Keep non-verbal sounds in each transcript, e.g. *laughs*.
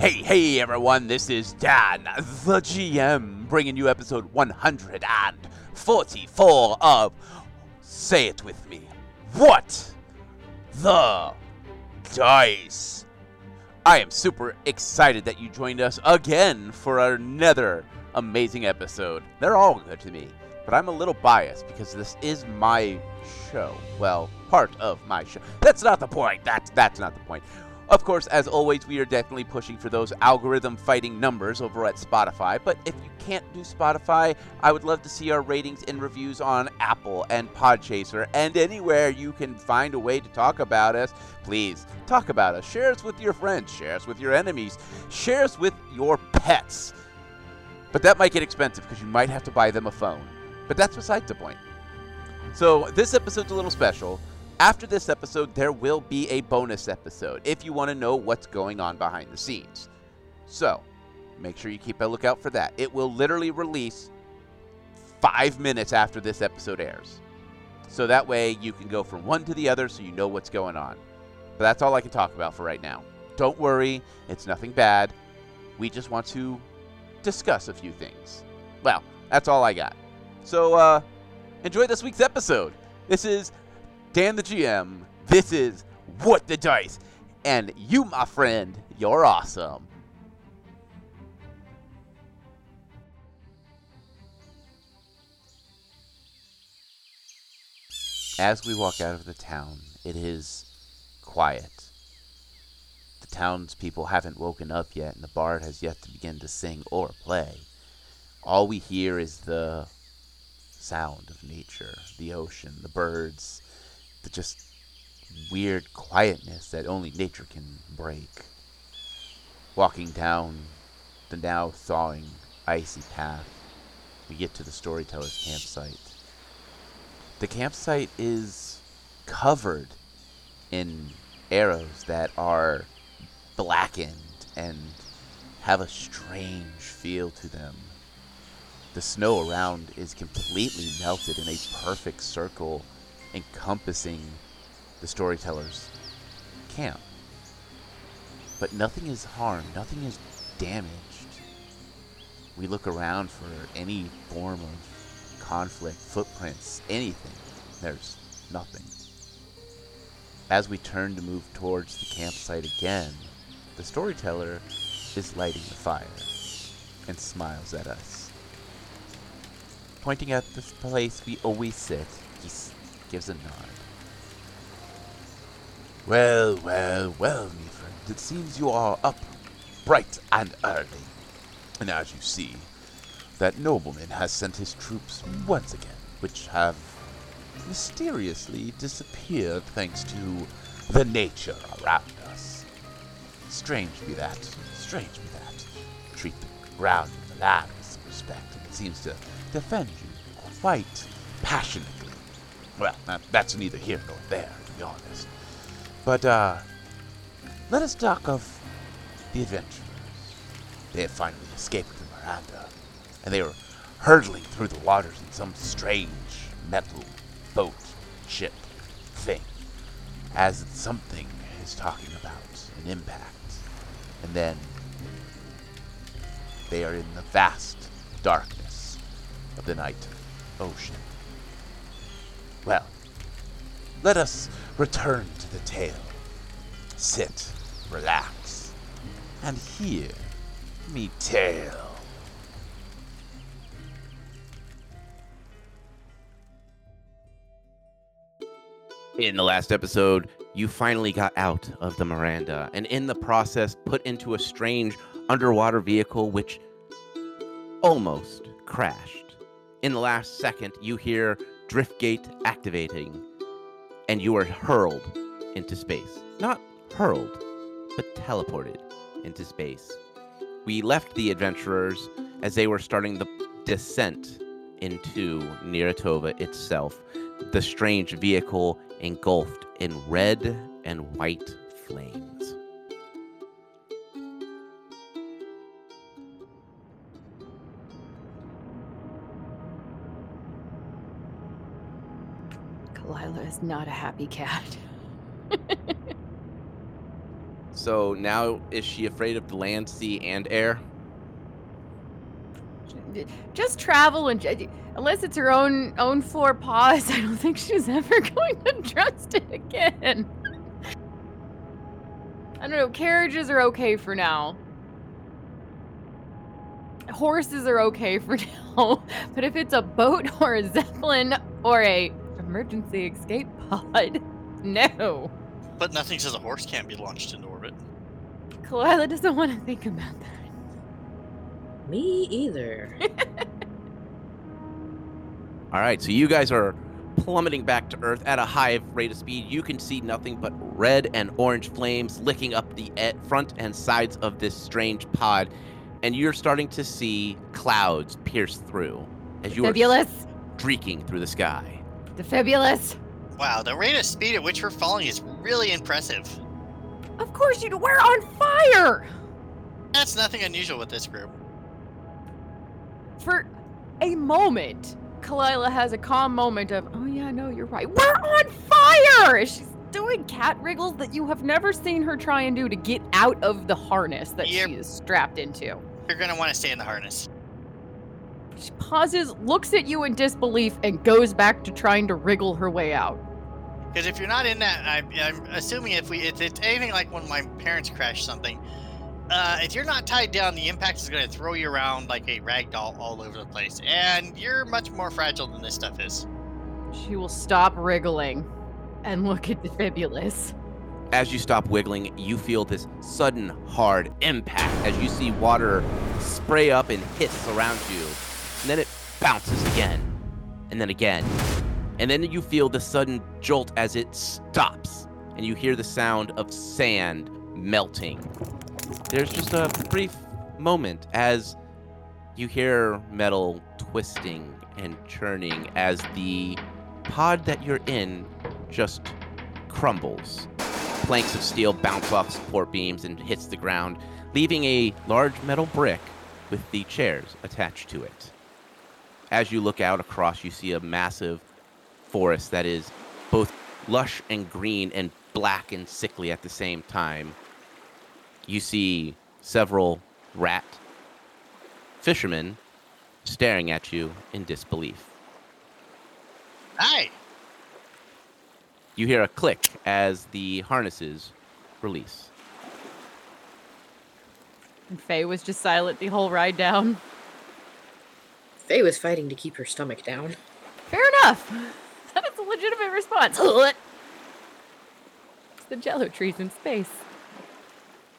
Hey, hey everyone, this is Dan, the GM, bringing you episode 144 of Say It With Me. What? The Dice. I am super excited that you joined us again for another amazing episode. They're all good to me, but I'm a little biased because this is my show. Well, part of my show. That's not the point. That's that's not the point. Of course, as always, we are definitely pushing for those algorithm fighting numbers over at Spotify. But if you can't do Spotify, I would love to see our ratings and reviews on Apple and Podchaser and anywhere you can find a way to talk about us. Please talk about us. Share us with your friends, share us with your enemies, share us with your pets. But that might get expensive because you might have to buy them a phone. But that's beside the point. So, this episode's a little special. After this episode, there will be a bonus episode if you want to know what's going on behind the scenes. So, make sure you keep a lookout for that. It will literally release five minutes after this episode airs. So that way you can go from one to the other so you know what's going on. But that's all I can talk about for right now. Don't worry, it's nothing bad. We just want to discuss a few things. Well, that's all I got. So, uh, enjoy this week's episode. This is Dan the GM. This is What the Dice. And you, my friend, you're awesome. As we walk out of the town, it is quiet. The townspeople haven't woken up yet, and the bard has yet to begin to sing or play. All we hear is the sound of nature, the ocean, the birds, the just weird quietness that only nature can break. Walking down the now thawing, icy path, we get to the storyteller's campsite. The campsite is covered in arrows that are blackened and have a strange feel to them. The snow around is completely melted in a perfect circle encompassing the storyteller's camp. But nothing is harmed, nothing is damaged. We look around for any form of conflict, footprints, anything. There's nothing. As we turn to move towards the campsite again, the storyteller is lighting the fire and smiles at us. Pointing at the place we always sit, he gives a nod. Well, well, well, me friend, it seems you are up bright and early. And as you see, that nobleman has sent his troops once again, which have mysteriously disappeared thanks to the nature around us. Strange be that, strange be that. Treat the ground and the land with some respect, and it seems to defend you quite passionately. Well, that, that's neither here nor there, to be honest. But, uh, let us talk of the adventurers. They have finally escaped the Miranda, and they were hurtling through the waters in some strange metal boat, ship, thing, as something is talking about an impact. And then they are in the vast darkness of the night ocean. Let us return to the tale. Sit, relax, and hear me tale. In the last episode, you finally got out of the Miranda, and in the process, put into a strange underwater vehicle which almost crashed. In the last second, you hear Driftgate activating, and you are hurled into space. Not hurled, but teleported into space. We left the adventurers as they were starting the descent into Niratova itself, the strange vehicle engulfed in red and white flames. Is not a happy cat. So now is she afraid of the land, sea, and air? Just travel and uh, unless it's her own own four paws, I don't think she's ever *laughs* going to trust it again. I don't know. Carriages are okay for now. Horses are okay for *laughs* now, but if it's a boat or a zeppelin or a emergency escape pod, *laughs* no. But nothing says a horse can't be launched into orbit. Kalila doesn't want to think about that. Me either. *laughs* All right, so you guys are plummeting back to Earth at a high rate of speed. You can see nothing but red and orange flames licking up the e- front and sides of this strange pod, and you're starting to see clouds pierce through as you are Fabulous. streaking through the sky. The fabulous. Wow, the rate of speed at which we're falling is really impressive. Of course you do. We're on fire. That's nothing unusual with this group. For a moment, Kalila has a calm moment of, oh yeah, no, you're right. We're on fire! She's doing cat wriggles that you have never seen her try and do to get out of the harness that Yep. she is strapped into. You're gonna want to stay in the harness. She pauses, looks at you in disbelief, and goes back to trying to wriggle her way out. Because if you're not in that, I, I'm assuming if we, if it's anything like when my parents crashed something, uh, if you're not tied down, the impact is going to throw you around like a rag doll all over the place, and you're much more fragile than this stuff is. She will stop wriggling and look at the fabulous. As you stop wiggling, you feel this sudden hard impact as you see water spray up and hiss around you. And then it bounces again, and then again. And then you feel the sudden jolt as it stops, and you hear the sound of sand melting. There's just a brief moment as you hear metal twisting and churning as the pod that you're in just crumbles planks of steel bounce off support beams and hits the ground, leaving a large metal brick with the chairs attached to it. As you look out across, you see a massive forest that is both lush and green and black and sickly at the same time. You see several rat fishermen staring at you in disbelief. Hi. You hear a click as the harnesses release. And Faye was just silent the whole ride down. Faye was fighting to keep her stomach down. Fair enough. That is a legitimate response. it's the jello trees in space. *laughs*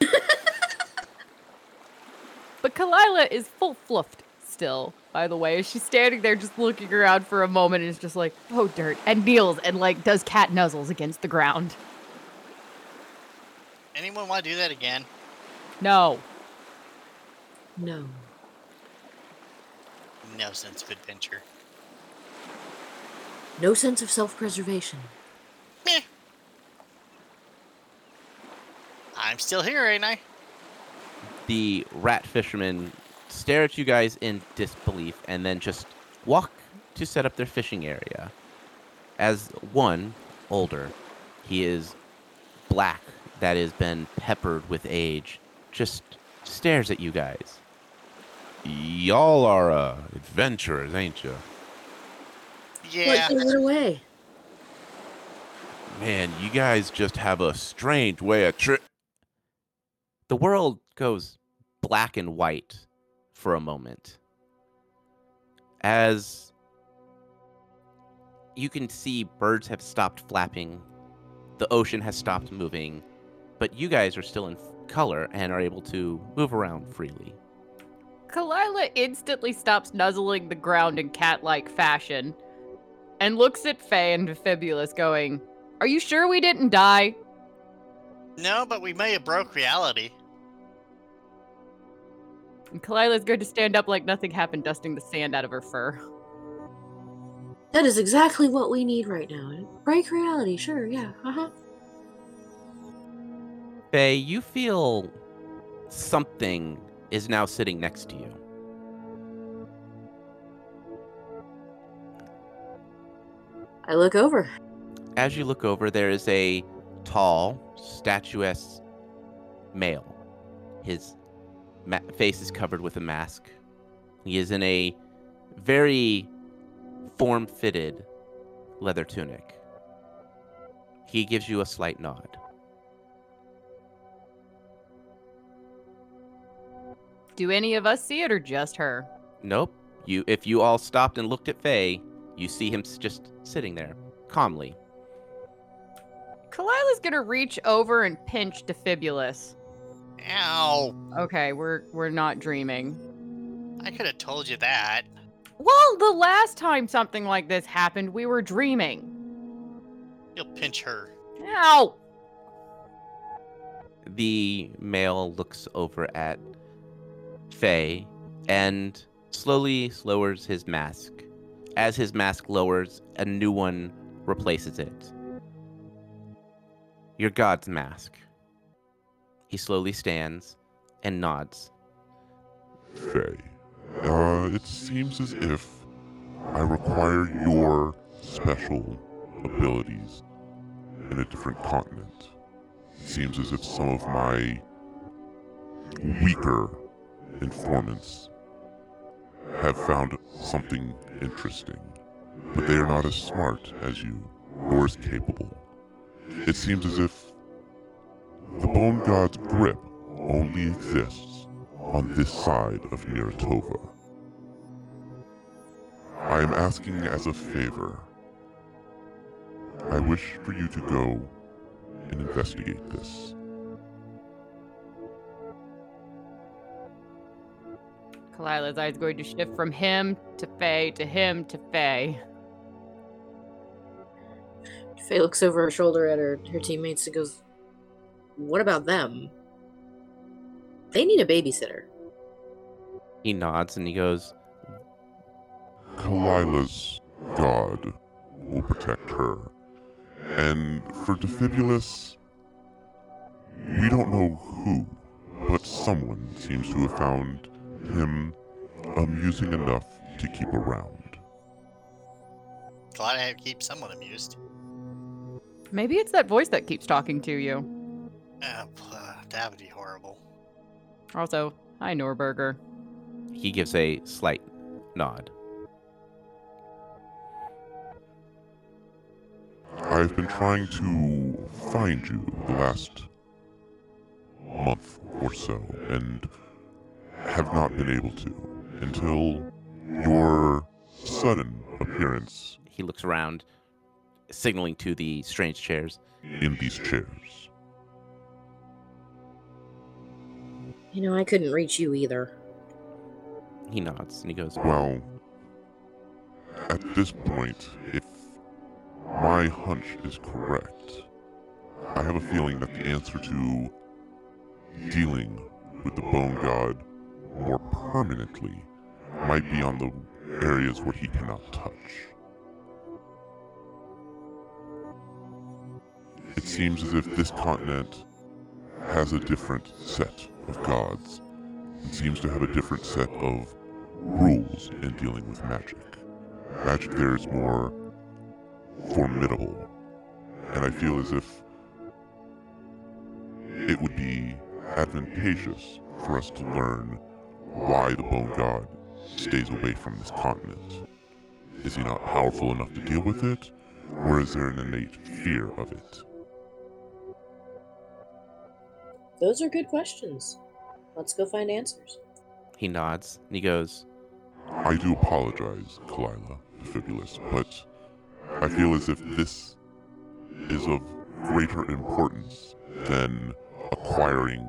but Kalila is full fluffed still, by the way. She's standing there just looking around for a moment and is just like, oh, dirt. And kneels and, like, does cat nuzzles against the ground. Anyone want to do that again? No. No. No sense of adventure. No sense of self preservation. Meh. I'm still here, ain't I? the rat fishermen stare at you guys in disbelief and then just walk to set up their fishing area. As one, older, he is black, that has been peppered with age, just stares at you guys. Y'all are uh, adventurers, ain't you? Yeah. What, they went away. Man, you guys just have a strange way of tri- The world goes black and white for a moment. As you can see, birds have stopped flapping, the ocean has stopped moving, but you guys are still in color and are able to move around freely. Kalila instantly stops nuzzling the ground in cat like fashion and looks at Faye and Fibulus, going, Are you sure we didn't die? No, but we may have broke reality. And Kalila's going to stand up like nothing happened, dusting the sand out of her fur. That is exactly what we need right now. Break reality, sure, yeah. Uh huh. Faye, you feel something is now sitting next to you. I look over. As you look over, there is a tall, statuesque male. His ma- face is covered with a mask. He is in a very form fitted leather tunic. He gives you a slight nod. Do any of us see it or just her? Nope. You, if you all stopped and looked at Faye, you see him just sitting there, calmly. Kalila's gonna reach over and pinch Defibulus. Ow! Okay, we're we're not dreaming. I could have told you that. Well, the last time something like this happened, we were dreaming. You'll pinch her. Ow! The male looks over at Faye and slowly lowers his mask. As his mask lowers, a new one replaces it. Your god's mask. He slowly stands and nods. Faye, uh, it seems as if I require your special abilities in a different continent. Seems as if some of my weaker informants have found something interesting, but they are not as smart as you, nor as capable. It seems as if the Bone God's grip only exists on this side of Miratova. I am asking as a favor. I wish for you to go and investigate this. Kalila's eyes going to shift from him to Faye to him to Faye. Faye looks over her shoulder at her, her teammates and goes, What about them? They need a babysitter. He nods and he goes, Kalila's god will protect her. And for Defibulus, we don't know who, but someone seems to have found him amusing enough to keep around. Glad I keep someone amused. Maybe it's that voice that keeps talking to you. Uh, that would be horrible. Also, hi Norberger. he gives a slight nod. I've been trying to find you the last month or so, and have not been able to until your sudden appearance He looks around, signaling to the strange chairs. in these chairs. You know, I couldn't reach you either. He nods and he goes, Well, at this point, if my hunch is correct, I have a feeling that the answer to dealing with the Bone God more permanently might be on the areas where he cannot touch. It seems as if this continent has a different set of gods. It seems to have a different set of rules in dealing with magic. Magic there is more formidable, and I feel as if it would be advantageous for us to learn why the Bone God stays away from this continent. Is he not powerful enough to deal with it, or is there an innate fear of it? Those are good questions. Let's go find answers. he nods and he goes, I do apologize, Kalila, Fibulus, but I feel as if this is of greater importance than acquiring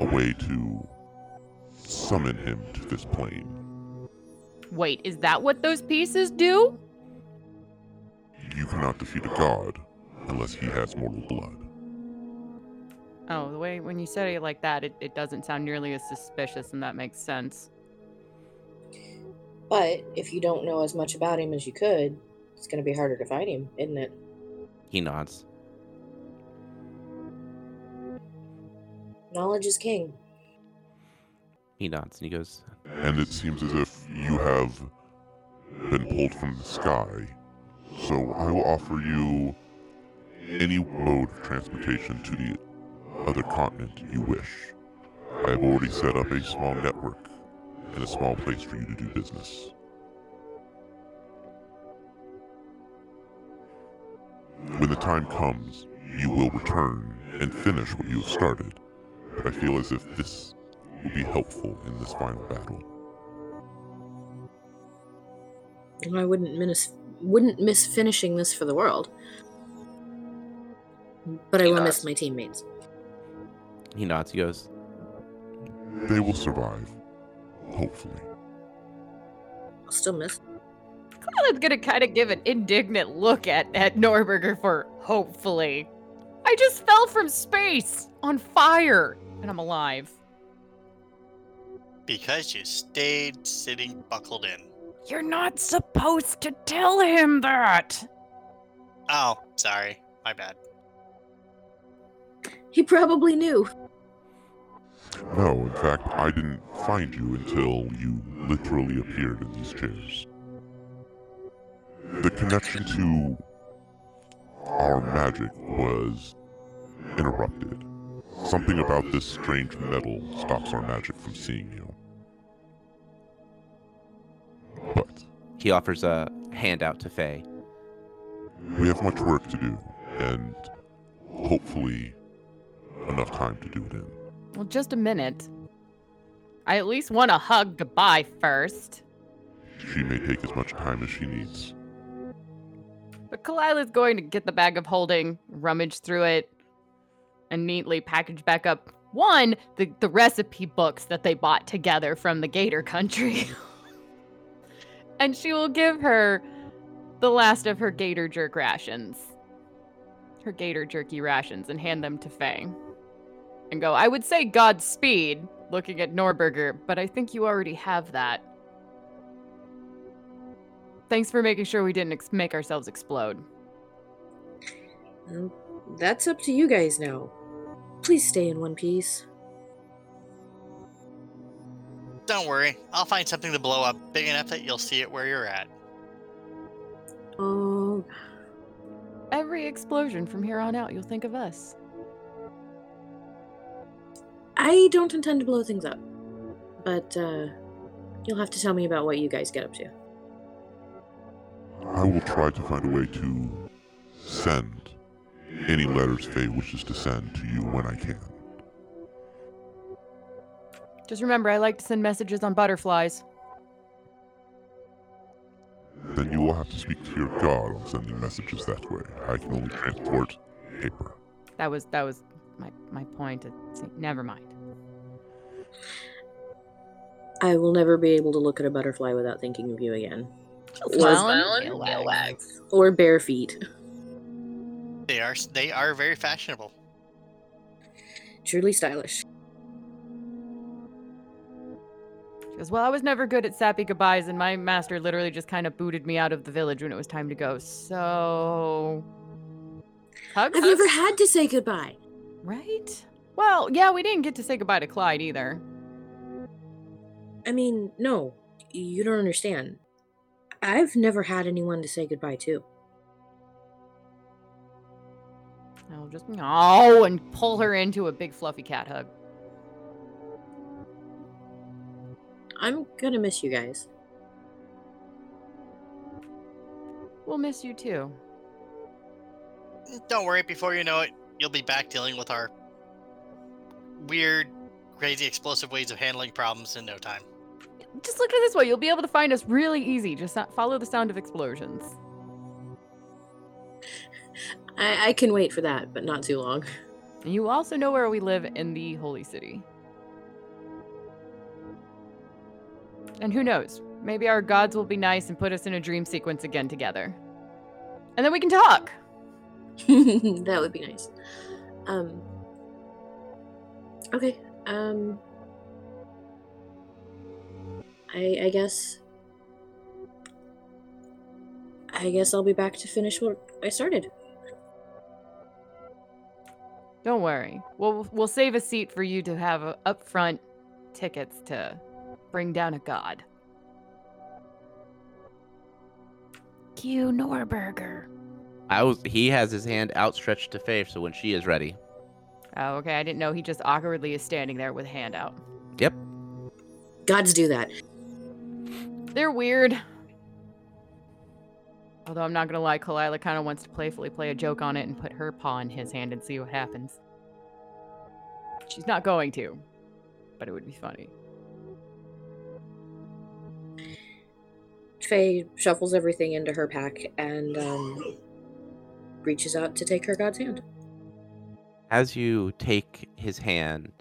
a way to summon him to this plane. Wait, is that what those pieces do? You cannot defeat a god unless he has mortal blood. Oh, the way when you say it like that, it, it doesn't sound nearly as suspicious, and that makes sense. But if you don't know as much about him as you could, it's going to be harder to fight him, isn't it? he nods. Knowledge is king. He nods and he goes, And it seems as if you have been pulled from the sky So I will offer you any mode of transportation to the other continent you wish. I have already set up a small network and a small place for you to do business. When the time comes, you will return and finish what you have started, but I feel as if this will be helpful in this final battle. I wouldn't miss wouldn't miss finishing this for the world. But I He will miss my teammates. He nods. He goes, They will survive. Hopefully. I'll still miss. Kalila's gonna kind of give an indignant look at at Norberger for hopefully. I just fell from space on fire, and I'm alive. Because you stayed sitting buckled in. You're not supposed to tell him that. Oh, sorry. My bad. He probably knew. No, in fact, I didn't find you until you literally appeared in these chairs. The connection to our magic was interrupted. Something about this strange metal stops our magic from seeing you. But he offers a handout to Faye. we have much work to do, and hopefully enough time to do it in. Well, just a minute. I at least want a hug goodbye first. She may take as much time as she needs. But Kalila's going to get the bag of holding, rummage through it, and neatly package back up one, the, the recipe books that they bought together from the Gator country. *laughs* and she will give her the last of her Gator jerk rations. Her Gator jerky rations and hand them to Faye. And go, I would say Godspeed, looking at Norberger, but I think you already have that. Thanks for making sure we didn't ex- make ourselves explode. Well, that's up to you guys now. Please stay in one piece. Don't worry. I'll find something to blow up big enough that you'll see it where you're at. Oh, Every explosion from here on out, you'll think of us. I don't intend to blow things up. But, uh, you'll have to tell me about what you guys get up to. I will try to find a way to send any letters Faye wishes to send to you when I can. Just remember, I like to send messages on butterflies. Then you will have to speak to your god on sending messages that way. I can only transport paper. That was that was my my point. It- never mind. I will never be able to look at a butterfly without thinking of you again. Well, Or bare feet. They are they are very fashionable. Truly stylish. Goes, well, I was never good at sappy goodbyes, and my master literally just kind of booted me out of the village when it was time to go. So, hugs, I've never had to say goodbye. right? Well, yeah, we didn't get to say goodbye to Clyde either. I mean, no, you don't understand. I've never had anyone to say goodbye to. I'll just oh, and pull her into a big fluffy cat hug. I'm gonna miss you guys. We'll miss you too. Don't worry, before you know it, you'll be back dealing with our weird, crazy, explosive ways of handling problems in no time. Just look at it this way: you'll be able to find us really easy. Just follow the sound of explosions. I, I can wait for that, but not too long. You also know where we live in the Holy City. And who knows? Maybe our gods will be nice and put us in a dream sequence again together. And then we can talk. *laughs* that would be nice. Um. Okay. Um. I I guess. I guess I'll be back to finish what I started. Don't worry. We'll we'll save a seat for you to have uh, upfront tickets to bring down a god. Q Norberger. I was. He has his hand outstretched to Faye, so when she is ready. Oh, okay. I didn't know he just awkwardly is standing there with hand out. Yep. Gods do that. They're weird. Although I'm not gonna lie, Kalila kind of wants to playfully play a joke on it and put her paw in his hand and see what happens. She's not going to, but it would be funny. Faye shuffles everything into her pack and um, reaches out to take her god's hand. As you take his hand,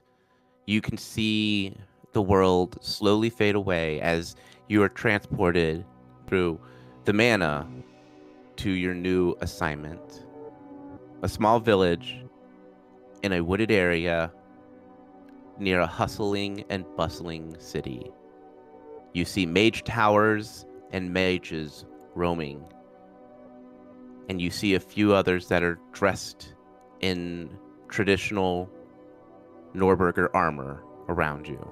you can see the world slowly fade away as you are transported through the mana to your new assignment. A small village in a wooded area near a hustling and bustling city. You see mage towers and mages roaming. And you see a few others that are dressed in traditional Norberger armor around you.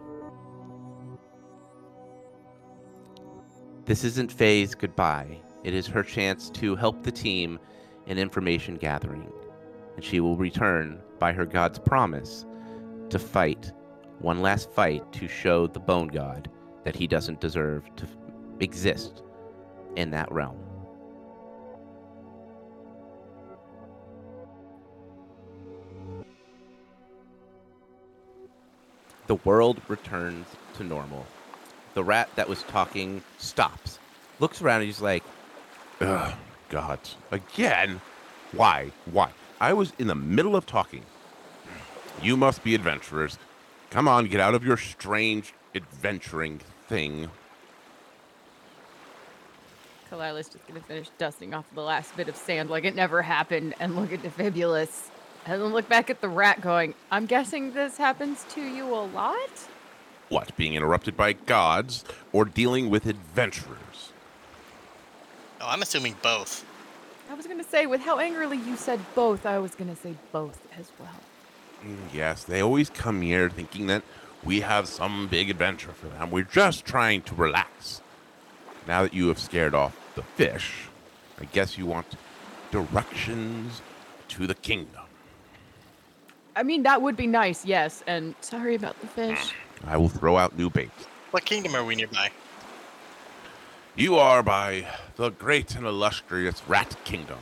This isn't Faye's goodbye. It is her chance to help the team in information gathering. And she will return by her god's promise to fight one last fight to show the bone god that he doesn't deserve to exist in that realm. The world returns to normal. The rat that was talking stops, looks around, and he's like, Ugh, God. Again? Why? Why? I was in the middle of talking. You must be adventurers. Come on, get out of your strange adventuring thing. Kalila's just gonna finish dusting off the last bit of sand like it never happened and look at Defibulus. And then look back at the rat going, I'm guessing this happens to you a lot? What, being interrupted by gods or dealing with adventurers? Oh, I'm assuming both. I was gonna say, with how angrily you said both, I was gonna say both as well. Mm, Yes, they always come here thinking that we have some big adventure for them. We're just trying to relax. Now that you have scared off the fish, I guess you want directions to the kingdom. I mean, that would be nice, yes. And sorry about the fish. I will throw out new bait. What kingdom are we nearby? You are by the great and illustrious Rat Kingdom.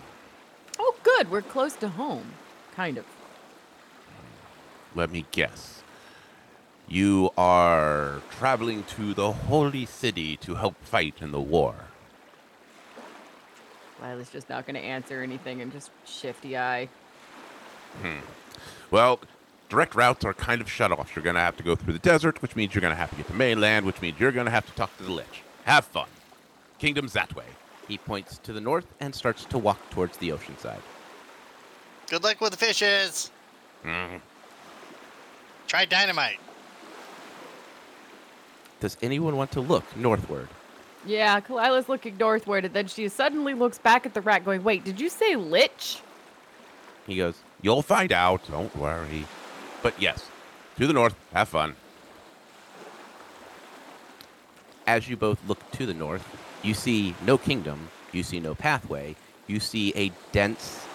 Oh, good. We're close to home. Kind of. Let me guess. You are traveling to the holy city to help fight in the war. Lila's just not gonna answer anything and just shifty eye. Hmm. Well, direct routes are kind of shut off. You're going to have to go through the desert, which means you're going to have to get to mainland, which means you're going to have to talk to the Lich. Have fun. Kingdom's that way. he points to the north and starts to walk towards the ocean side. Good luck with the fishes. Mhm. Try dynamite. Does anyone want to look northward? Yeah, Kalila's looking northward, and then she suddenly looks back at the rat, going, "Wait, did you say lich?" He goes, You'll find out. Don't worry. But yes, to the north. Have fun. As you both look to the north, you see no kingdom, you see no pathway, you see a dense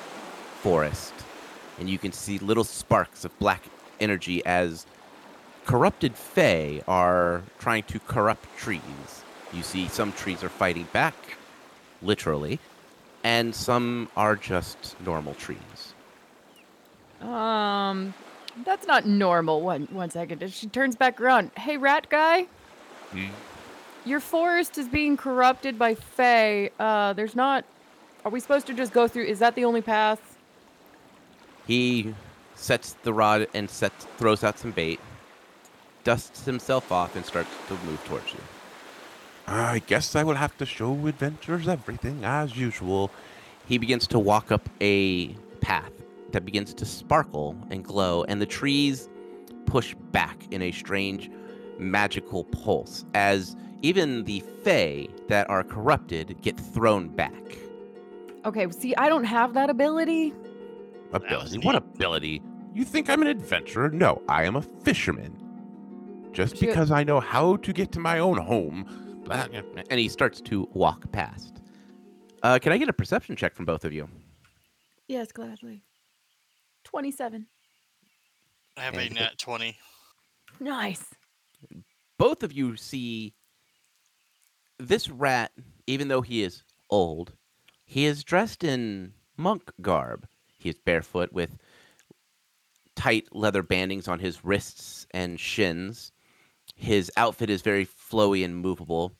forest, and you can see little sparks of black energy as corrupted Fae are trying to corrupt trees. You see some trees are fighting back, literally, and some are just normal trees. Um, that's not normal. One one second. She turns back around. Hey, rat guy. Hmm? Your forest is being corrupted by Fae. Uh, there's not. Are we supposed to just go through? Is that the only path? He sets the rod and sets, throws out some bait, dusts himself off, and starts to move towards you. I guess I will have to show adventurers everything as usual. He begins to walk up a path that begins to sparkle and glow, and the trees push back in a strange magical pulse as even the Fae that are corrupted get thrown back. Okay. See, I don't have that ability. Ability? What ability? You think I'm an adventurer? No, I am a fisherman. Just because I know how to get to my own home. But- And he starts to walk past. Uh, can I get a perception check from both of you? Yes, gladly. 27. I have a And- net 20. Nice. both of you see this rat, even though he is old, he is dressed in monk garb. He is barefoot with tight leather bandings on his wrists and shins. His outfit is very flowy and movable.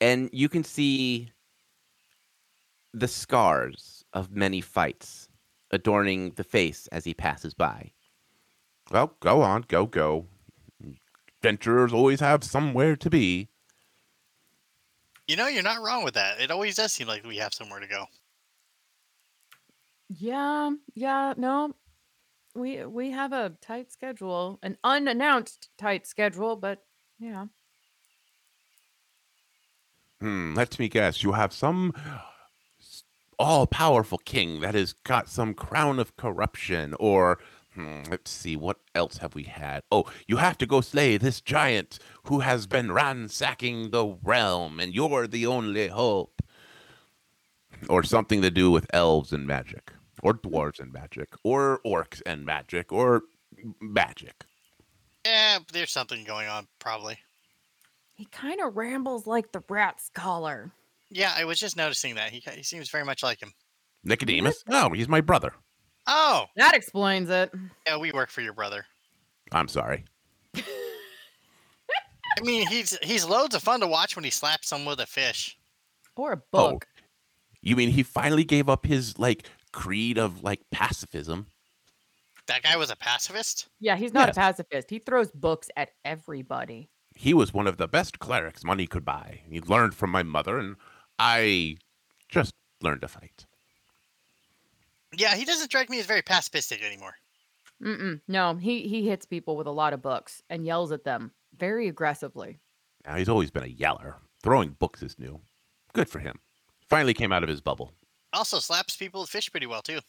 And you can see the scars of many fights adorning the face as he passes by. Well, go on, go, go. Adventurers always have somewhere to be. You know, you're not wrong with that. It always does seem like we have somewhere to go. Yeah, yeah, no. We we have a tight schedule, an unannounced tight schedule, but yeah. Hmm, let me guess. You have some all powerful king that has got some crown of corruption, or hmm, let's see, what else have we had? Oh, you have to go slay this giant who has been ransacking the realm, and you're the only hope. Or something to do with elves and magic, or dwarves and magic, or orcs and magic, or magic. Yeah, there's something going on, probably. He kind of rambles like the rat scholar. Yeah, I was just noticing that. He, he seems very much like him. Nicodemus? No, he's my brother. Oh, That explains it. yeah, we work for your brother. I'm sorry. I mean, he's he's loads of fun to watch when he slaps someone with a fish. Or a Oh. book. You mean he finally gave up his like creed of like pacifism? That guy was a pacifist. Yeah, he's not Yes. a pacifist. He throws books at everybody. He was one of the best clerics money could buy. He learned from my mother, and I just learned to fight. Yeah, he doesn't strike me as very pacifistic anymore. Mm-mm. No, he he hits people with a lot of books and yells at them very aggressively. Now he's always been a yeller. Throwing books is new. Good for him. Finally came out of his bubble. Also slaps people with fish pretty well too.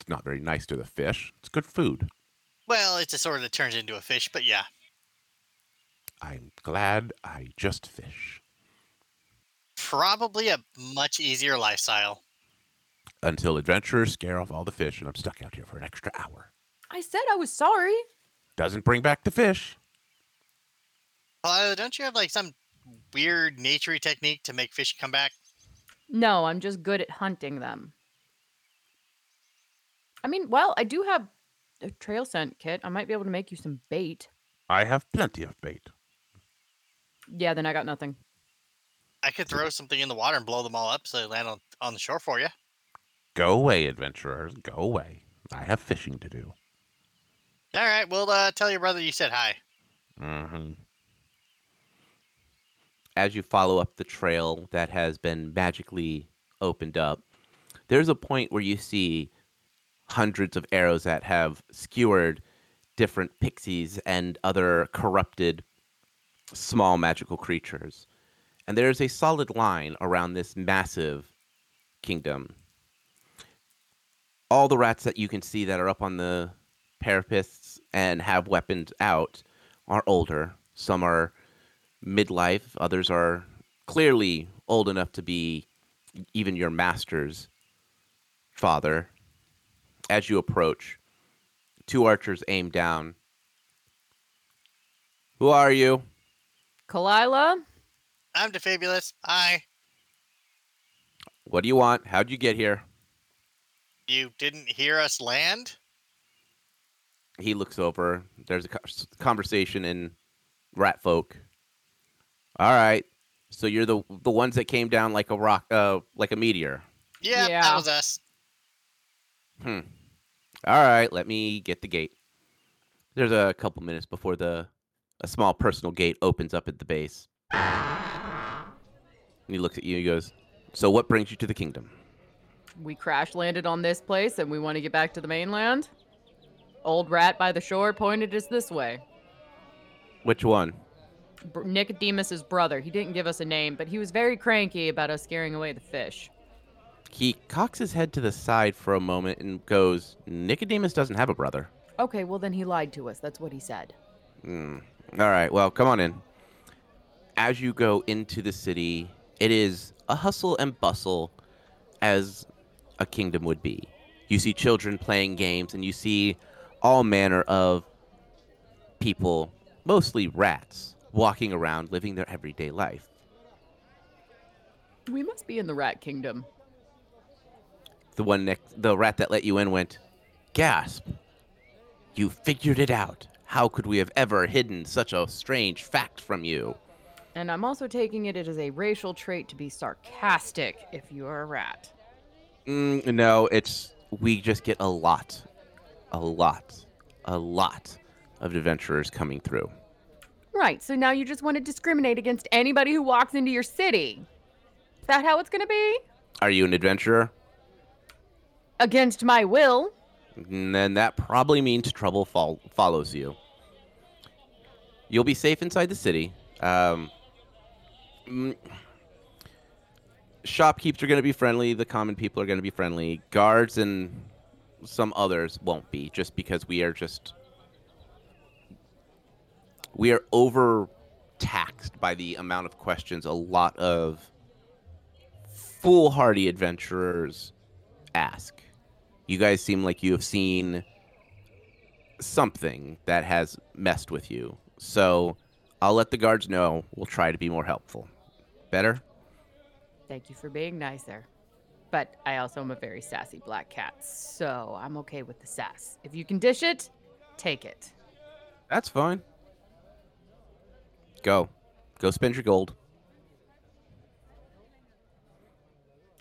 It's not very nice to the fish. It's good food. Well, it's a sort of turns into a fish, but yeah. I'm glad I just fish. Probably a much easier lifestyle. Until adventurers scare off all the fish, and I'm stuck out here for an extra hour. I said I was sorry. Doesn't bring back the fish. Uh, don't you have like some weird naturey technique to make fish come back? No, I'm just good at hunting them. I mean, well, I do have a trail scent kit. I might be able to make you some bait. I have plenty of bait. Yeah, then I got nothing. I could throw something in the water and blow them all up so they land on, on the shore for you. Go away, adventurers. Go away. I have fishing to do. All right, well, uh, tell your brother you said hi. hmm as you follow up the trail that has been magically opened up, there's a point where you see hundreds of arrows that have skewered different pixies and other corrupted small magical creatures. And there's a solid line around this massive kingdom. All the rats that you can see that are up on the parapets and have weapons out are older. Some are midlife, others are clearly old enough to be even your master's father. As you approach, two archers aim down. Who are you? Kalila? I'm DeFabulous. Hi. What do you want? How'd you get here? You didn't hear us land? He looks over. There's a conversation in rat folk. All right. So you're the the ones that came down like a rock uh like a meteor. Yeah, Yeah. that was us. Hmm. All right, let me get the gate. There's a couple minutes before the a small personal gate opens up at the base. And he looks at you. He goes, "So what brings you to the kingdom?" We crash landed on this place and we want to get back to the mainland. Old rat by the shore pointed us this way. Which one? Br- Nicodemus's brother. He didn't give us a name, but he was very cranky about us scaring away the fish. He cocks his head to the side for a moment and goes, "Nicodemus doesn't have a brother." Okay, well then he lied to us. That's what he said. Hmm. All right. Well, come on in. As you go into the city, it is a hustle and bustle as a kingdom would be. You see children playing games, and you see all manner of people, mostly rats, walking around living their everyday life. We must be in the Rat Kingdom. The one next, the rat that let you in went, gasp. You figured it out. How could we have ever hidden such a strange fact from you? And I'm also taking it as a racial trait to be sarcastic if you are a rat. Mm, no, it's we just get a lot, a lot, a lot of adventurers coming through. Right, so now you just want to discriminate against anybody who walks into your city. Is that how it's going to be? Are you an adventurer? Against my will. Mm, Then that probably means trouble fol- follows you. You'll be safe inside the city. Um, mm, shopkeepers are going to be friendly. The common people are going to be friendly. Guards and some others won't be, just because we are just we are overtaxed by the amount of questions a lot of foolhardy adventurers ask. You guys seem like you have seen something that has messed with you. So I'll let the guards know. We'll try to be more helpful. Better? Thank you for being nicer. But I also am a very sassy black cat, so I'm okay with the sass. If you can dish it, take it. That's fine. Go. Go spend your gold.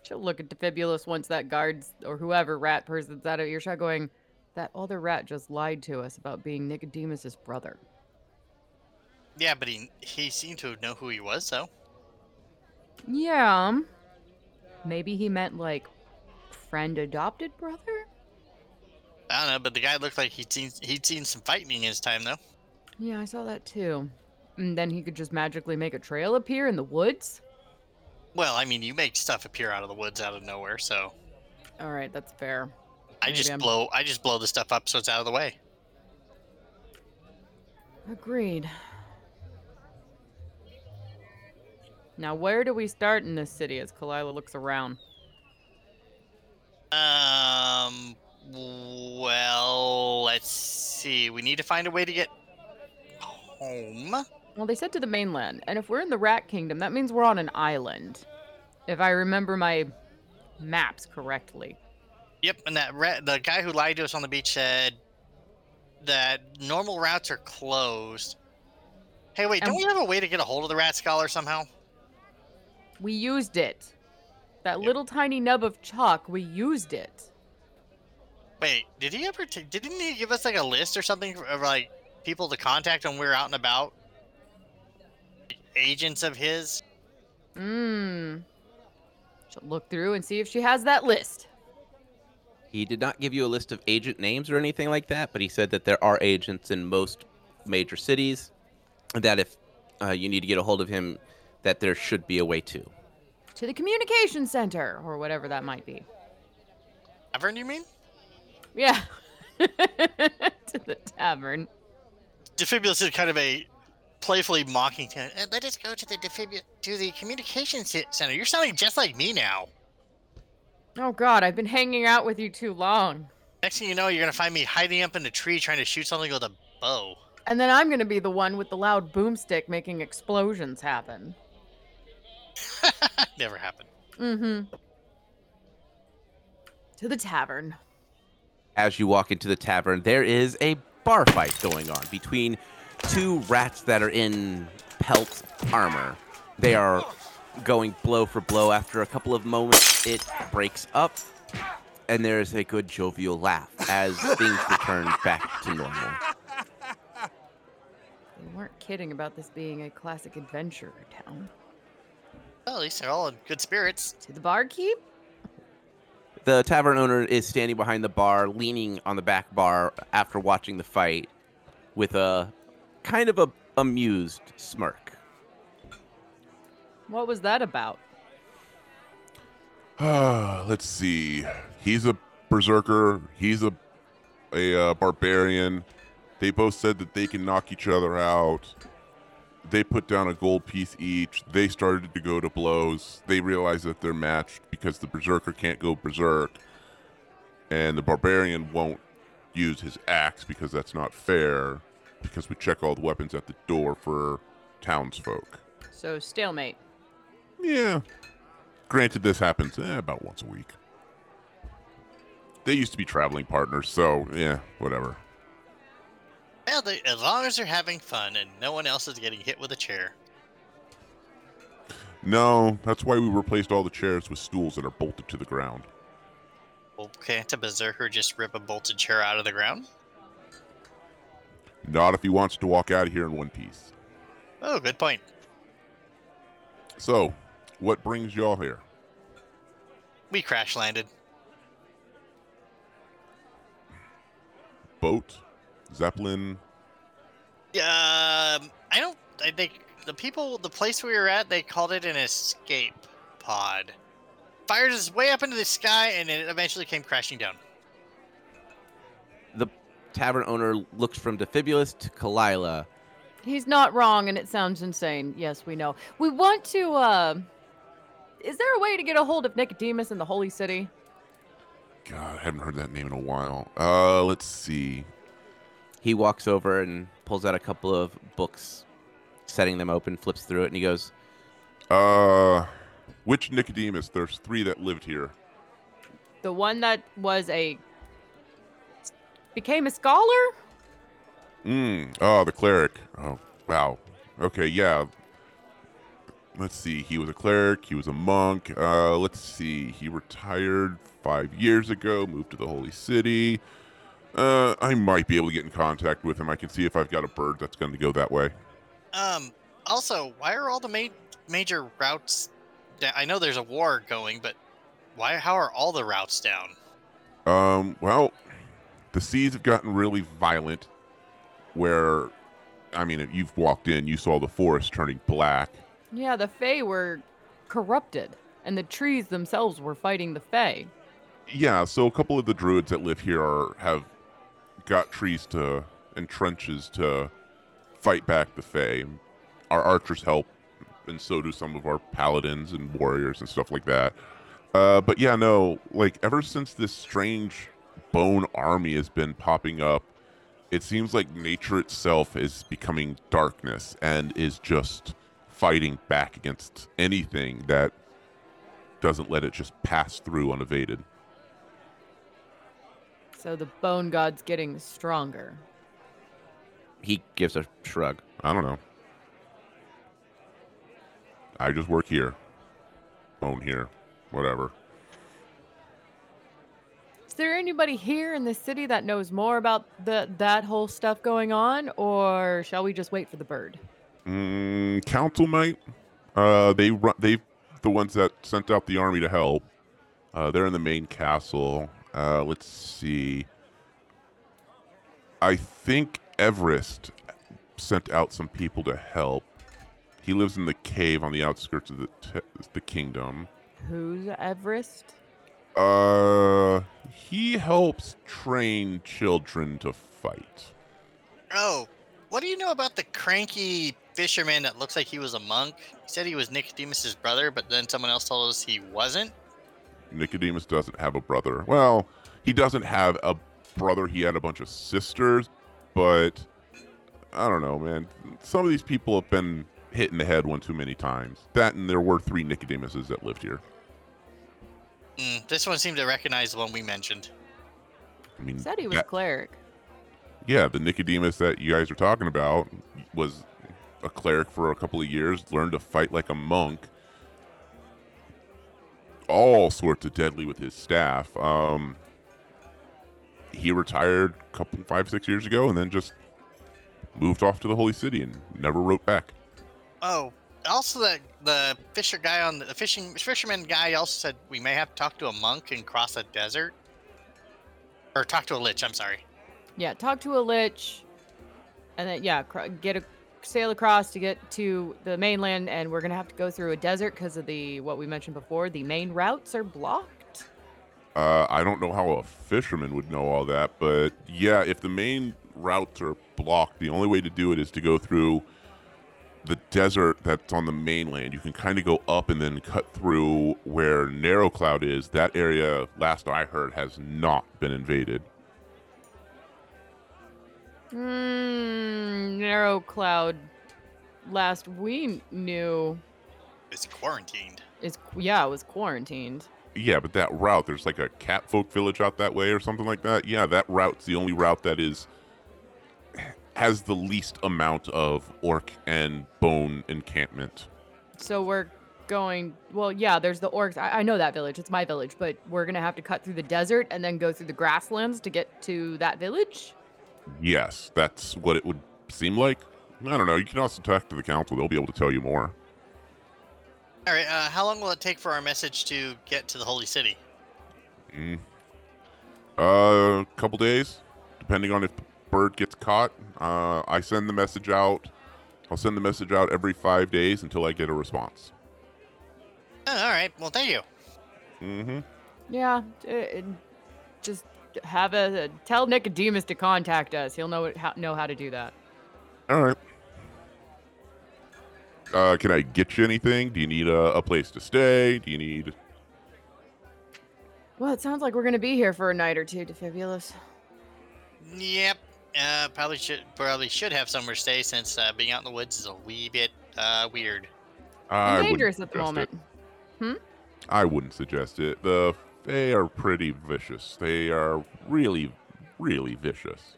She'll look at Defibulus once that guard's or whoever rat person's out of earshot going, that other rat just lied to us about being Nicodemus's brother. Yeah, but he he seemed to know who he was, though. Yeah. Um, maybe he meant like friend adopted brother? I don't know, but the guy looked like he'd seen he'd seen some fighting in his time, though. Yeah, I saw that too. And then he could just magically make a trail appear in the woods? Well, I mean, you make stuff appear out of the woods out of nowhere, so All right, that's fair. I Maybe just I'm- blow I just blow the stuff up so it's out of the way. Agreed. Now, where do we start in this city as Kalila looks around? Um. Well, let's see. We need to find a way to get home. Well, they said to the mainland, and if we're in the Rat Kingdom, that means we're on an island. If I remember my maps correctly. Yep, and that ra- the guy who lied to us on the beach said that normal routes are closed. Hey, wait, And- don't we have a way to get a hold of the rat scholar somehow? We used it. That little tiny nub of chalk, we used it. Wait, did he ever? T- didn't he give us like a list or something of like people to contact when we were out and about? Agents of his. Mmm. She'll look through and see if she has that list. He did not give you a list of agent names or anything like that, but he said that there are agents in most major cities. and That if uh, you need to get a hold of him, that there should be a way to. To the communication center, or whatever that might be. Tavern, you mean? Yeah. *laughs* to the tavern. Defibulus is kind of a playfully mocking tone. "Uh, Let us go to the defibu- to the communication center. You're sounding just like me now. Oh god, I've been hanging out with you too long. Next thing you know, you're gonna find me hiding up in a tree trying to shoot something with a bow. And then I'm gonna be the one with the loud boomstick making explosions happen. *laughs* Never happened. Mm-hmm. To the tavern. As you walk into the tavern, there is a bar fight going on between two rats that are in pelt armor. They are going blow for blow. After a couple of moments, it breaks up, and there is a good jovial laugh as things return back to normal. They weren't kidding about this being a classic adventure town. Well, at least they're all in good spirits. To the barkeep? The tavern owner is standing behind the bar, leaning on the back bar after watching the fight with a kind of a amused smirk. What was that about? *sighs* Let's see. He's a berserker. He's a a uh, barbarian. They both said that they can knock each other out. they put down a gold piece each. They started to go to blows. They realize that they're matched because the berserker can't go berserk, and the barbarian won't use his axe because that's not fair. Because we check all the weapons at the door for townsfolk. So stalemate. Yeah. Granted, this happens eh, about once a week. They used to be traveling partners, so yeah, whatever. Well, they, as long as they're having fun and no one else is getting hit with a chair. No, that's why we replaced all the chairs with stools that are bolted to the ground. Well, can't a berserker just rip a bolted chair out of the ground? Not if he wants to walk out of here in one piece. Oh, good point. So, what brings y'all here? We crash landed. Boat? Zeppelin? Um, I don't. I think the people, the place we were at, they called it an escape pod. Fired us way up into the sky, and it eventually came crashing down. The tavern owner looks from Defibulus to Kalila. He's not wrong, and it sounds insane. Yes, we know. We want to. uh... Is there a way to get a hold of Nicodemus in the Holy City? God, I haven't heard that name in a while. Uh, let's see. He walks over and pulls out a couple of books, setting them open, flips through it, and he goes, Uh, which Nicodemus? There's three that lived here. The one that was a became a scholar. Hmm. Oh, the cleric. Oh, wow. Okay, yeah. Let's see. He was a cleric. He was a monk. Uh, let's see. He retired five years ago. Moved to the holy city. Uh, I might be able to get in contact with him. I can see if I've got a bird that's going to go that way. Um, also, why are all the ma- major routes? Da- I know there's a war going, but why? How are all the routes down? Um, well, the seas have gotten really violent. Where, I mean, if you've walked in, you saw the forest turning black. Yeah, the Fae were corrupted, and the trees themselves were fighting the Fae. Yeah, so a couple of the druids that live here are have got trees to and trenches to fight back the Fae. Our archers help, and so do some of our paladins and warriors and stuff like that. Uh, but yeah, no, like ever since this strange bone army has been popping up, it seems like nature itself is becoming darkness and is just fighting back against anything that doesn't let it just pass through unevaded. So the bone god's getting stronger. he gives a shrug. I don't know. I just work here. Own here. Whatever. Is there anybody here in the city that knows more about the that whole stuff going on, or shall we just wait for the bird? Mm, council might. Uh, they run. They the ones that sent out the army to help. Uh, they're in the main castle. Uh, let's see. I think Everest sent out some people to help. He lives in the cave on the outskirts of the t- the kingdom. Who's Everest? Uh, he helps train children to fight. Oh, what do you know about the cranky fisherman that looks like he was a monk? He said he was Nicodemus's brother, but then someone else told us he wasn't. Nicodemus doesn't have a brother. Well, he doesn't have a brother. He had a bunch of sisters, but I don't know, man. Some of these people have been hit in the head one too many times. That and there were three Nicodemuses that lived here. Mm, this one seemed to recognize the one we mentioned. I mean, Said he was that- cleric. yeah, the Nicodemus that you guys are talking about was a cleric for a couple of years, learned to fight like a monk. All sorts of deadly with his staff. Um, he retired a couple, five, six years ago, and then just moved off to the Holy City and never wrote back. Oh, also the the fisher guy on the, the fishing fisherman guy also said we may have to talk to a monk and cross a desert, or talk to a lich. I'm sorry. Yeah, talk to a lich, and then yeah, cr- get a sail across to get to the mainland, and we're gonna have to go through a desert because of the what we mentioned before. The main routes are blocked. Uh, I don't know how a fisherman would know all that, but yeah, if the main routes are blocked, the only way to do it is to go through the desert that's on the mainland. You can kind of go up and then cut through where Narrow Cloud is. That area, last I heard, has not been invaded. Hmm, narrow cloud. Last we knew It's quarantined. is yeah, it was quarantined. Yeah, but that route, there's like a cat folk village out that way or something like that. Yeah, that route's the only route that is has the least amount of orc and bone encampment. So we're going. Well, yeah. There's the orcs. I, I know that village. It's my village, but we're gonna have to cut through the desert and then go through the grasslands to get to that village. Yes, that's what it would seem like. I don't know. You can also talk to the council; they'll be able to tell you more. All right. Uh, how long will it take for our message to get to the holy city? Mm. Uh, a couple days, depending on if the bird gets caught. Uh, I send the message out. I'll send the message out every five days until I get a response. Oh, all right. Well, thank you. Mm-hmm. Yeah. uh, and just have a tell Nicodemus to contact us. He'll know how, know how to do that. All right. Uh, can I get you anything? Do you need a, a place to stay? Do you need? Well, it sounds like we're gonna be here for a night or two, Defibulus. Yep. Uh, probably should probably should have somewhere to stay since uh, being out in the woods is a wee bit uh, weird. I dangerous at the moment. It. I wouldn't suggest it. The they are pretty vicious. They are really, really vicious.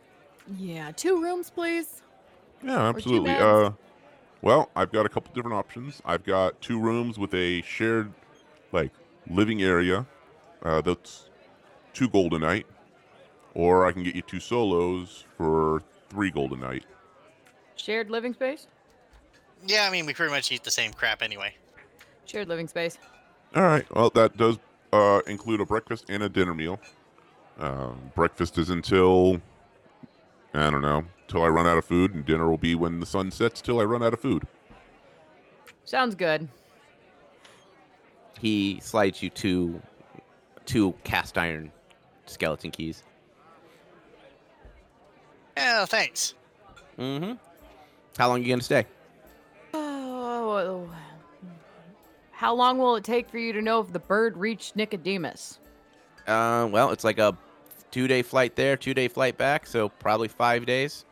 Yeah, two rooms, please. Yeah, absolutely. Uh, well, I've got a couple different options. I've got two rooms with a shared, like, living area. Uh, that's two gold a night, or I can get you two solos for three gold a night. Shared living space. Yeah, I mean we pretty much eat the same crap anyway. Shared living space. All right. Well, that does uh, include a breakfast and a dinner meal. Um, breakfast is until I don't know, till I run out of food, and dinner will be when the sun sets till I run out of food. Sounds good. He slides you two, two cast iron skeleton keys. Yeah, thanks. Mm-hmm. How long are you gonna stay? Oh, how long will it take for you to know if the bird reached Nicodemus? Uh, well, it's like a two-day flight there, two-day flight back, so probably five days.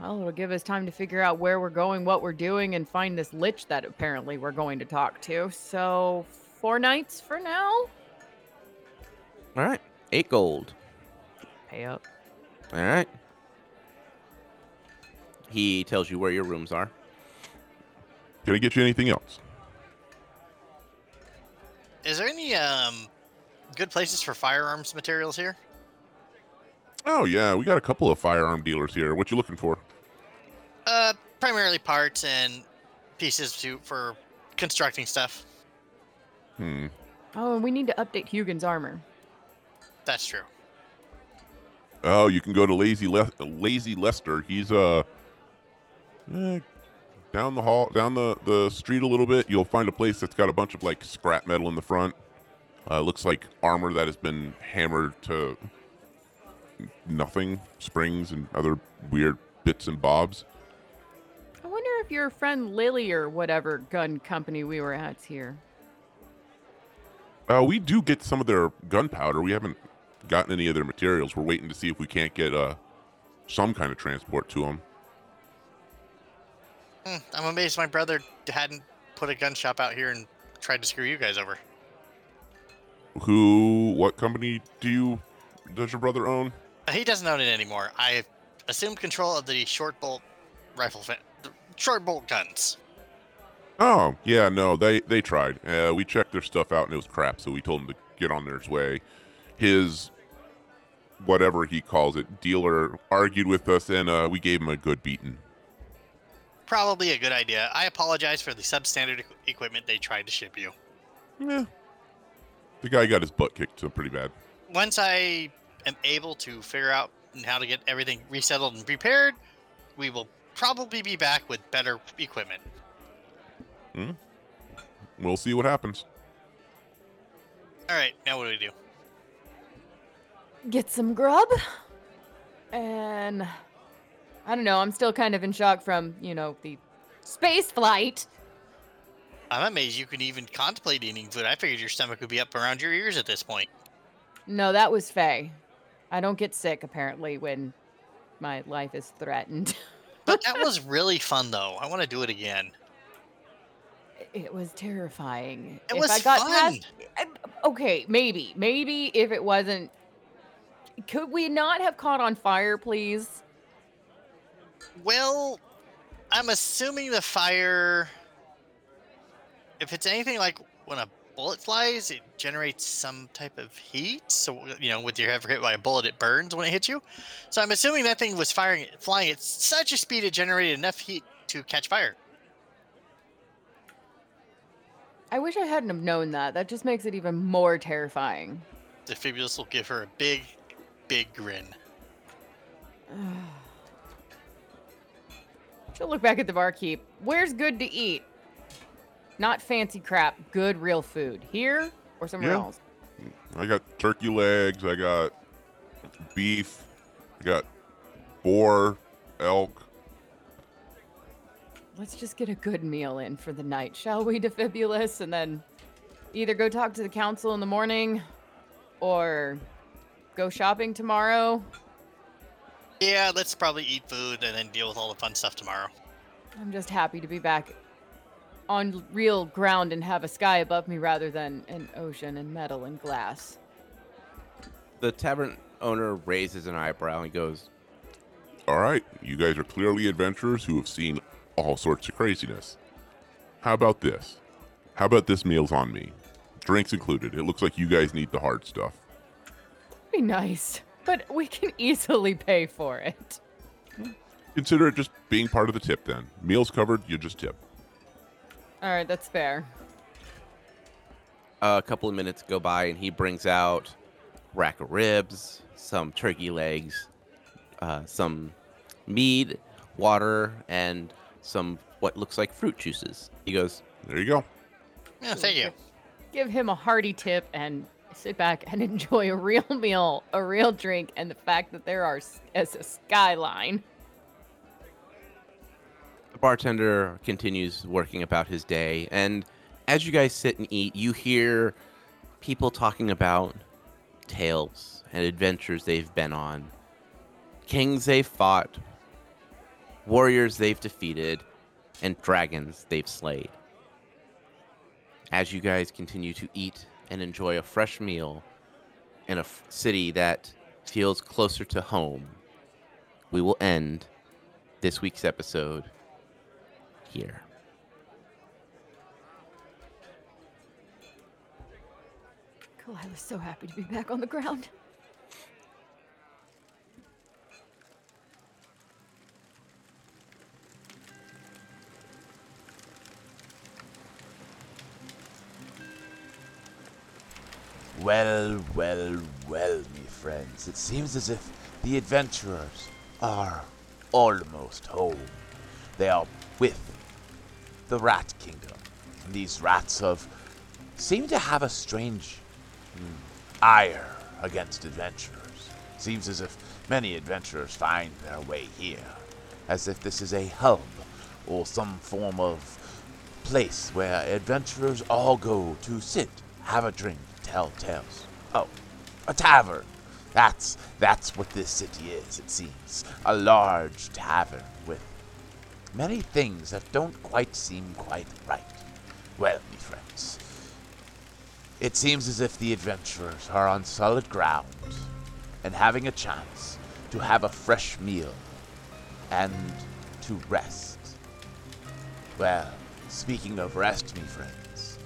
Well, it'll give us time to figure out where we're going, what we're doing, and find this lich that apparently we're going to talk to. So, four nights for now? All right, eight gold. Pay up. All right. He tells you where your rooms are. Can I get you anything else? Is there any um good places for firearms materials here? Oh yeah, we got a couple of firearm dealers here. What you looking for? Uh, primarily parts and pieces to for constructing stuff. Hmm. Oh, and we need to update Hugin's armor. That's true. Oh, you can go to Lazy Le- Lazy Lester. He's uh eh, down the hall, down the the street a little bit. You'll find a place that's got a bunch of like scrap metal in the front. Uh, looks like armor that has been hammered to nothing, springs and other weird bits and bobs. I wonder if your friend Lily or whatever gun company we were at's here. Uh, we do get some of their gunpowder. We haven't gotten any of their materials. We're waiting to see if we can't get uh some kind of transport to them. Hmm, I'm amazed my brother hadn't put a gun shop out here and tried to screw you guys over. Who? What company do you? Does your brother own? He doesn't own it anymore. I assumed control of the short bolt rifle, fa- the short bolt guns. Oh, yeah, no, they they tried. Uh, we checked their stuff out and it was crap, so we told him to get on their way. His whatever he calls it, dealer argued with us and uh, we gave him a good beating. Probably a good idea. I apologize for the substandard equipment they tried to ship you. Yeah. The guy got his butt kicked so pretty bad. Once I am able to figure out how to get everything resettled and prepared, we will probably be back with better equipment. hmm. We'll see what happens. All right, now what do we do? Get some grub. And I don't know. I'm still kind of in shock from, you know, the space flight. I'm amazed you can even contemplate eating food. I figured your stomach would be up around your ears at this point. No, that was Faye. I don't get sick apparently when my life is threatened. *laughs* But that was really fun, though. I want to do it again. It was terrifying. It if was I got fun. past, I- okay, maybe, maybe if it wasn't, could we not have caught on fire, please? Well, I'm assuming the fire. If it's anything like when a bullet flies, it generates some type of heat. So you know, with your ever hit by a bullet, it burns when it hits you. So I'm assuming that thing was firing, flying at such a speed it generated enough heat to catch fire. I wish I hadn't have known that. That just makes it even more terrifying. Defibulus will give her a big, big grin. *sighs* She'll look back at the barkeep. Where's good to eat? Not fancy crap, good real food. Here or somewhere Yeah. else? I got turkey legs. I got beef. I got boar, elk. Let's just get a good meal in for the night, shall we, Defibulus? And then either go talk to the council in the morning or go shopping tomorrow. Yeah, let's probably eat food and then deal with all the fun stuff tomorrow. I'm just happy to be back on real ground and have a sky above me rather than an ocean and metal and glass. The tavern owner raises an eyebrow and goes, All right, you guys are clearly adventurers who have seen all sorts of craziness. How about this? How about this meal's on me? Drinks included. It looks like you guys need the hard stuff. Be nice, but we can easily pay for it. Consider it just being part of the tip then. Meals covered, you just tip. All right, that's fair. a couple of minutes go by and he brings out rack of ribs, some turkey legs, uh, some mead, water, and some what looks like fruit juices. He goes, There you go. Yeah, thank you. Give him a hearty tip and sit back and *laughs* enjoy a real meal, a real drink, and the fact that there are as a skyline. The bartender continues working about his day, and as you guys sit and eat, you hear people talking about tales and adventures they've been on, kings they've fought, warriors they've defeated, and dragons they've slayed. As you guys continue to eat and enjoy a fresh meal in a f- city that feels closer to home, we will end this week's episode here. Cool, I was so happy to be back on the ground. Well, well, well, me friends. It seems as if the adventurers are almost home. They are with the Rat Kingdom. And these rats of seem to have a strange hmm, ire against adventurers. Seems as if many adventurers find their way here, as if this is a hub or some form of place where adventurers all go to sit, have a drink, tell tales. Oh, a tavern. That's that's what this city is, it seems. A large tavern with many things that don't quite seem quite right. Well, me friends, it seems as if the adventurers are on solid ground and having a chance to have a fresh meal and to rest. Well, speaking of rest, me friends,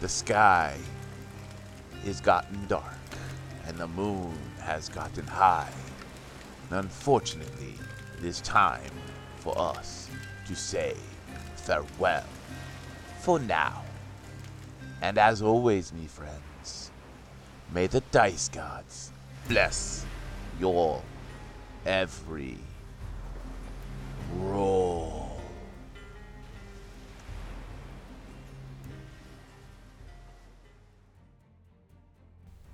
the sky is gotten dark and the moon has gotten high. And unfortunately, it is time for us to say farewell for now. And as always, me friends, may the dice gods bless your every roll.